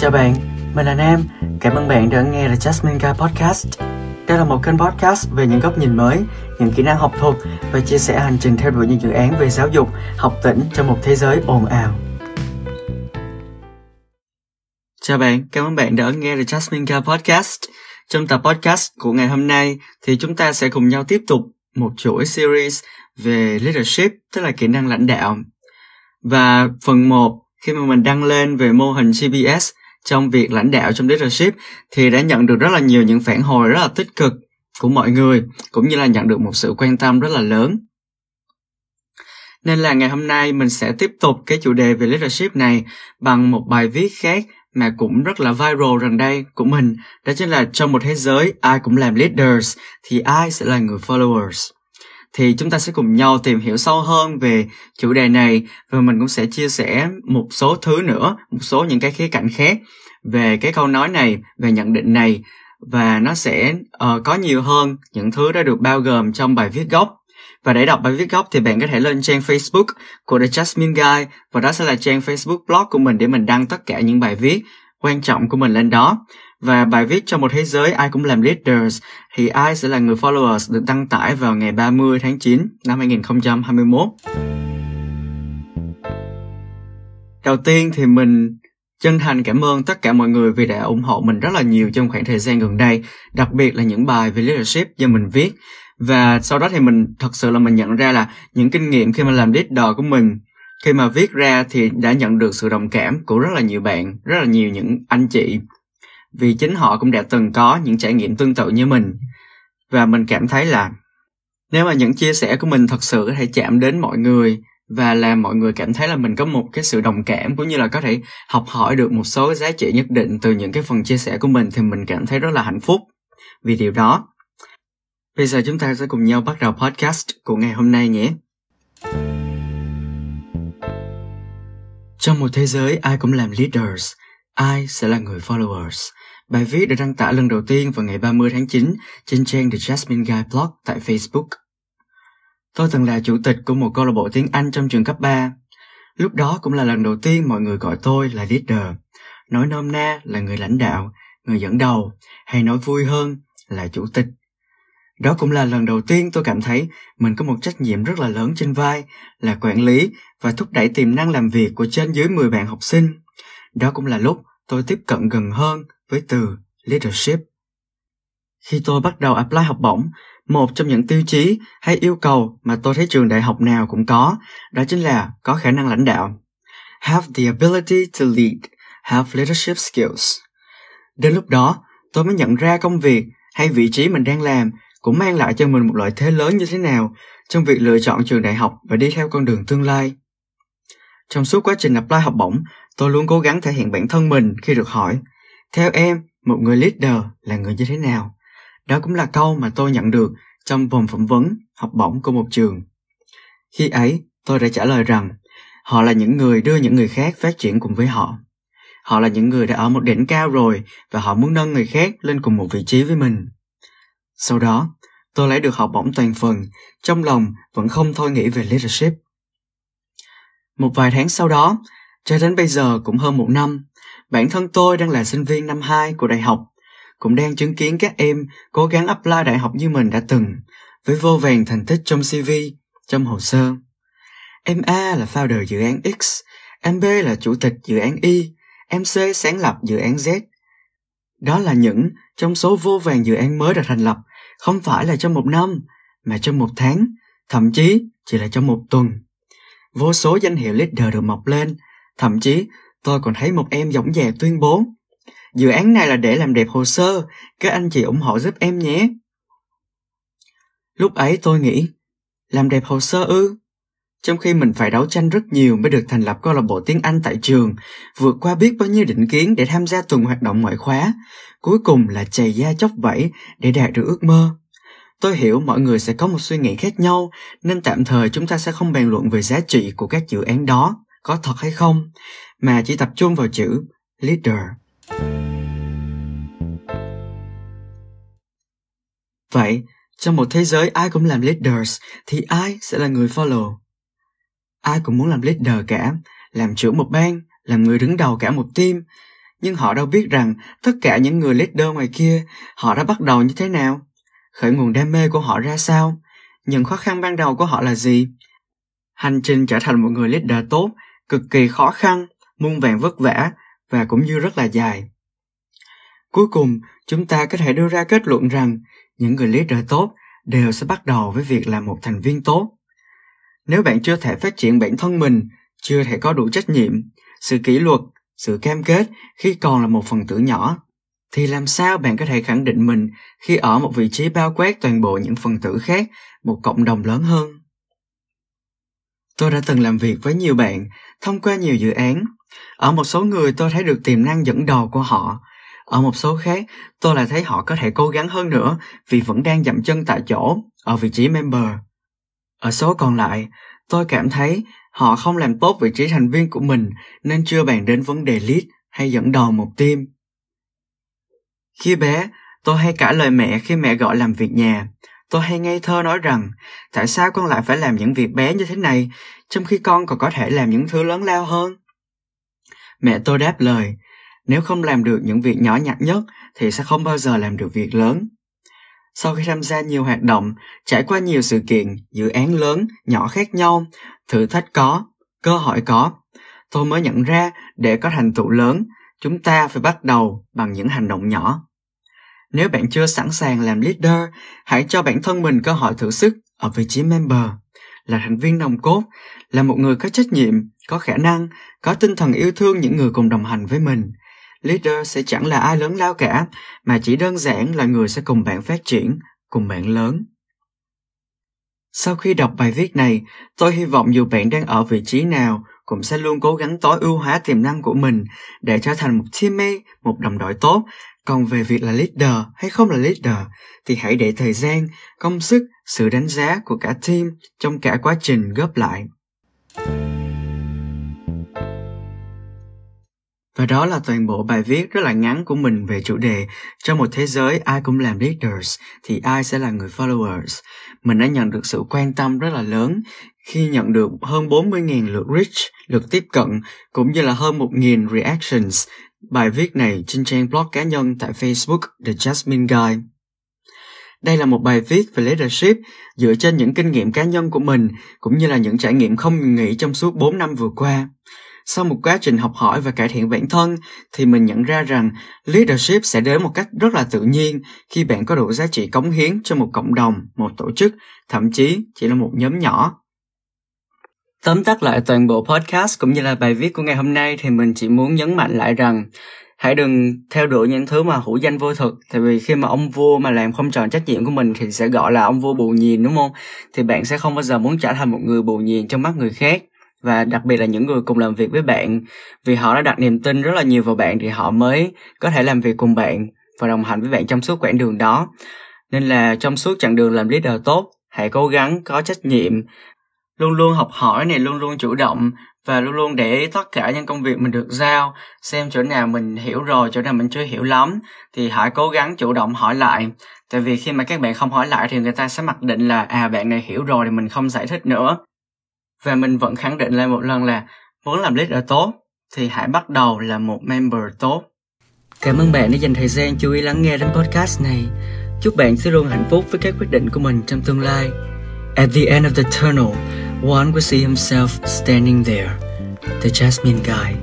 Chào bạn, mình là Nam. Cảm ơn bạn đã nghe The Jasmine Guy Podcast. Đây là một kênh podcast về những góc nhìn mới, những kỹ năng học thuật và chia sẻ hành trình theo đuổi những dự án về giáo dục, học tỉnh trong một thế giới ồn ào. Chào bạn, cảm ơn bạn đã nghe The Jasmine Guy Podcast. Trong tập podcast của ngày hôm nay thì chúng ta sẽ cùng nhau tiếp tục một chuỗi series về leadership, tức là kỹ năng lãnh đạo. Và phần 1 khi mà mình đăng lên về mô hình CBS trong việc lãnh đạo trong leadership thì đã nhận được rất là nhiều những phản hồi rất là tích cực của mọi người, cũng như là nhận được một sự quan tâm rất là lớn. Nên là ngày hôm nay mình sẽ tiếp tục cái chủ đề về leadership này bằng một bài viết khác mà cũng rất là viral gần đây của mình, đó chính là trong một thế giới ai cũng làm leaders thì ai sẽ là người followers? Thì chúng ta sẽ cùng nhau tìm hiểu sâu hơn về chủ đề này và mình cũng sẽ chia sẻ một số thứ nữa một số những cái khía cạnh khác về cái câu nói này về nhận định này. Và nó sẽ uh, có nhiều hơn những thứ đã được bao gồm trong bài viết gốc. Và để đọc bài viết gốc thì bạn có thể lên trang Facebook của The Jasmine Guy và đó sẽ là trang Facebook blog của mình để mình đăng tất cả những bài viết quan trọng của mình lên đó và bài viết trong một thế giới ai cũng làm leaders thì ai sẽ là người followers được đăng tải vào ngày 30 tháng 9 năm 2021. Đầu tiên thì mình chân thành cảm ơn tất cả mọi người vì đã ủng hộ mình rất là nhiều trong khoảng thời gian gần đây, đặc biệt là những bài về leadership do mình viết. Và sau đó thì mình thật sự là mình nhận ra là những kinh nghiệm khi mà làm leader của mình khi mà viết ra thì đã nhận được sự đồng cảm của rất là nhiều bạn, rất là nhiều những anh chị vì chính họ cũng đã từng có những trải nghiệm tương tự như mình. Và mình cảm thấy là nếu mà những chia sẻ của mình thật sự có thể chạm đến mọi người và làm mọi người cảm thấy là mình có một cái sự đồng cảm cũng như là có thể học hỏi được một số giá trị nhất định từ những cái phần chia sẻ của mình thì mình cảm thấy rất là hạnh phúc vì điều đó. Bây giờ chúng ta sẽ cùng nhau bắt đầu podcast của ngày hôm nay nhé. Trong một thế giới, ai cũng làm leaders, ai sẽ là người followers. Bài viết được đăng tải lần đầu tiên vào ngày 30 tháng 9 trên trang The Jasmine Guy Blog tại Facebook. Tôi từng là chủ tịch của một câu lạc bộ tiếng Anh trong trường cấp 3. Lúc đó cũng là lần đầu tiên mọi người gọi tôi là leader, nói nôm na là người lãnh đạo, người dẫn đầu, hay nói vui hơn là chủ tịch. Đó cũng là lần đầu tiên tôi cảm thấy mình có một trách nhiệm rất là lớn trên vai là quản lý và thúc đẩy tiềm năng làm việc của trên dưới 10 bạn học sinh. Đó cũng là lúc tôi tiếp cận gần hơn với từ leadership. Khi tôi bắt đầu apply học bổng, một trong những tiêu chí hay yêu cầu mà tôi thấy trường đại học nào cũng có, đó chính là có khả năng lãnh đạo. Have the ability to lead, have leadership skills. Đến lúc đó, tôi mới nhận ra công việc hay vị trí mình đang làm cũng mang lại cho mình một lợi thế lớn như thế nào trong việc lựa chọn trường đại học và đi theo con đường tương lai. Trong suốt quá trình apply học bổng, tôi luôn cố gắng thể hiện bản thân mình khi được hỏi theo em, một người leader là người như thế nào? Đó cũng là câu mà tôi nhận được trong vòng phỏng vấn học bổng của một trường. Khi ấy, tôi đã trả lời rằng họ là những người đưa những người khác phát triển cùng với họ. Họ là những người đã ở một đỉnh cao rồi và họ muốn nâng người khác lên cùng một vị trí với mình. Sau đó, tôi lấy được học bổng toàn phần, trong lòng vẫn không thôi nghĩ về leadership. Một vài tháng sau đó, cho đến bây giờ cũng hơn một năm, Bản thân tôi đang là sinh viên năm 2 của đại học, cũng đang chứng kiến các em cố gắng apply đại học như mình đã từng, với vô vàng thành tích trong CV, trong hồ sơ. Em A là founder dự án X, em B là chủ tịch dự án Y, em C sáng lập dự án Z. Đó là những trong số vô vàng dự án mới được thành lập, không phải là trong một năm, mà trong một tháng, thậm chí chỉ là trong một tuần. Vô số danh hiệu leader được mọc lên, thậm chí tôi còn thấy một em dõng dạc tuyên bố dự án này là để làm đẹp hồ sơ các anh chị ủng hộ giúp em nhé. Lúc ấy tôi nghĩ làm đẹp hồ sơ ư? Trong khi mình phải đấu tranh rất nhiều mới được thành lập câu lạc bộ tiếng Anh tại trường, vượt qua biết bao nhiêu định kiến để tham gia tuần hoạt động ngoại khóa, cuối cùng là chày da chóc vẫy để đạt được ước mơ. Tôi hiểu mọi người sẽ có một suy nghĩ khác nhau, nên tạm thời chúng ta sẽ không bàn luận về giá trị của các dự án đó, có thật hay không, mà chỉ tập trung vào chữ leader. Vậy, trong một thế giới ai cũng làm leaders thì ai sẽ là người follow? Ai cũng muốn làm leader cả, làm trưởng một ban, làm người đứng đầu cả một team. nhưng họ đâu biết rằng tất cả những người leader ngoài kia, họ đã bắt đầu như thế nào, khởi nguồn đam mê của họ ra sao, những khó khăn ban đầu của họ là gì. Hành trình trở thành một người leader tốt cực kỳ khó khăn, muôn vàng vất vả và cũng như rất là dài. Cuối cùng, chúng ta có thể đưa ra kết luận rằng những người leader tốt đều sẽ bắt đầu với việc là một thành viên tốt. Nếu bạn chưa thể phát triển bản thân mình, chưa thể có đủ trách nhiệm, sự kỷ luật, sự cam kết khi còn là một phần tử nhỏ, thì làm sao bạn có thể khẳng định mình khi ở một vị trí bao quát toàn bộ những phần tử khác, một cộng đồng lớn hơn? Tôi đã từng làm việc với nhiều bạn, thông qua nhiều dự án. Ở một số người tôi thấy được tiềm năng dẫn đầu của họ. Ở một số khác, tôi lại thấy họ có thể cố gắng hơn nữa vì vẫn đang dậm chân tại chỗ, ở vị trí member. Ở số còn lại, tôi cảm thấy họ không làm tốt vị trí thành viên của mình nên chưa bàn đến vấn đề lead hay dẫn đầu một team. Khi bé, tôi hay cãi lời mẹ khi mẹ gọi làm việc nhà. Tôi hay ngây thơ nói rằng, tại sao con lại phải làm những việc bé như thế này, trong khi con còn có thể làm những thứ lớn lao hơn? Mẹ tôi đáp lời, nếu không làm được những việc nhỏ nhặt nhất thì sẽ không bao giờ làm được việc lớn. Sau khi tham gia nhiều hoạt động, trải qua nhiều sự kiện, dự án lớn, nhỏ khác nhau, thử thách có, cơ hội có, tôi mới nhận ra để có thành tựu lớn, chúng ta phải bắt đầu bằng những hành động nhỏ. Nếu bạn chưa sẵn sàng làm leader, hãy cho bản thân mình cơ hội thử sức ở vị trí member, là thành viên nòng cốt, là một người có trách nhiệm, có khả năng, có tinh thần yêu thương những người cùng đồng hành với mình. Leader sẽ chẳng là ai lớn lao cả, mà chỉ đơn giản là người sẽ cùng bạn phát triển, cùng bạn lớn. Sau khi đọc bài viết này, tôi hy vọng dù bạn đang ở vị trí nào cũng sẽ luôn cố gắng tối ưu hóa tiềm năng của mình để trở thành một teammate, một đồng đội tốt. Còn về việc là leader hay không là leader thì hãy để thời gian, công sức, sự đánh giá của cả team trong cả quá trình góp lại. Và đó là toàn bộ bài viết rất là ngắn của mình về chủ đề Trong một thế giới ai cũng làm leaders thì ai sẽ là người followers. Mình đã nhận được sự quan tâm rất là lớn khi nhận được hơn 40.000 lượt reach, lượt tiếp cận cũng như là hơn 1.000 reactions bài viết này trên trang blog cá nhân tại Facebook The Jasmine Guy. Đây là một bài viết về leadership dựa trên những kinh nghiệm cá nhân của mình cũng như là những trải nghiệm không ngừng nghỉ trong suốt 4 năm vừa qua. Sau một quá trình học hỏi và cải thiện bản thân thì mình nhận ra rằng leadership sẽ đến một cách rất là tự nhiên khi bạn có đủ giá trị cống hiến cho một cộng đồng, một tổ chức, thậm chí chỉ là một nhóm nhỏ. Tóm tắt lại toàn bộ podcast cũng như là bài viết của ngày hôm nay thì mình chỉ muốn nhấn mạnh lại rằng hãy đừng theo đuổi những thứ mà hữu danh vô thực. Tại vì khi mà ông vua mà làm không tròn trách nhiệm của mình thì sẽ gọi là ông vua bù nhìn, đúng không? Thì bạn sẽ không bao giờ muốn trở thành một người bù nhìn trong mắt người khác. Và đặc biệt là những người cùng làm việc với bạn. Vì họ đã đặt niềm tin rất là nhiều vào bạn thì họ mới có thể làm việc cùng bạn và đồng hành với bạn trong suốt quãng đường đó. Nên là trong suốt chặng đường làm leader tốt, hãy cố gắng, có trách nhiệm luôn luôn học hỏi này, luôn luôn chủ động và luôn luôn để ý tất cả những công việc mình được giao xem chỗ nào mình hiểu rồi, chỗ nào mình chưa hiểu lắm thì hãy cố gắng chủ động hỏi lại. Tại vì khi mà các bạn không hỏi lại thì người ta sẽ mặc định là à bạn này hiểu rồi thì mình không giải thích nữa. Và mình vẫn khẳng định lại một lần là, muốn làm leader tốt thì hãy bắt đầu là một member tốt. Cảm ơn bạn đã dành thời gian chú ý lắng nghe đến podcast này. Chúc bạn sẽ luôn hạnh phúc với các quyết định của mình trong tương lai. At the end of the tunnel one will see himself standing there the jasmine guy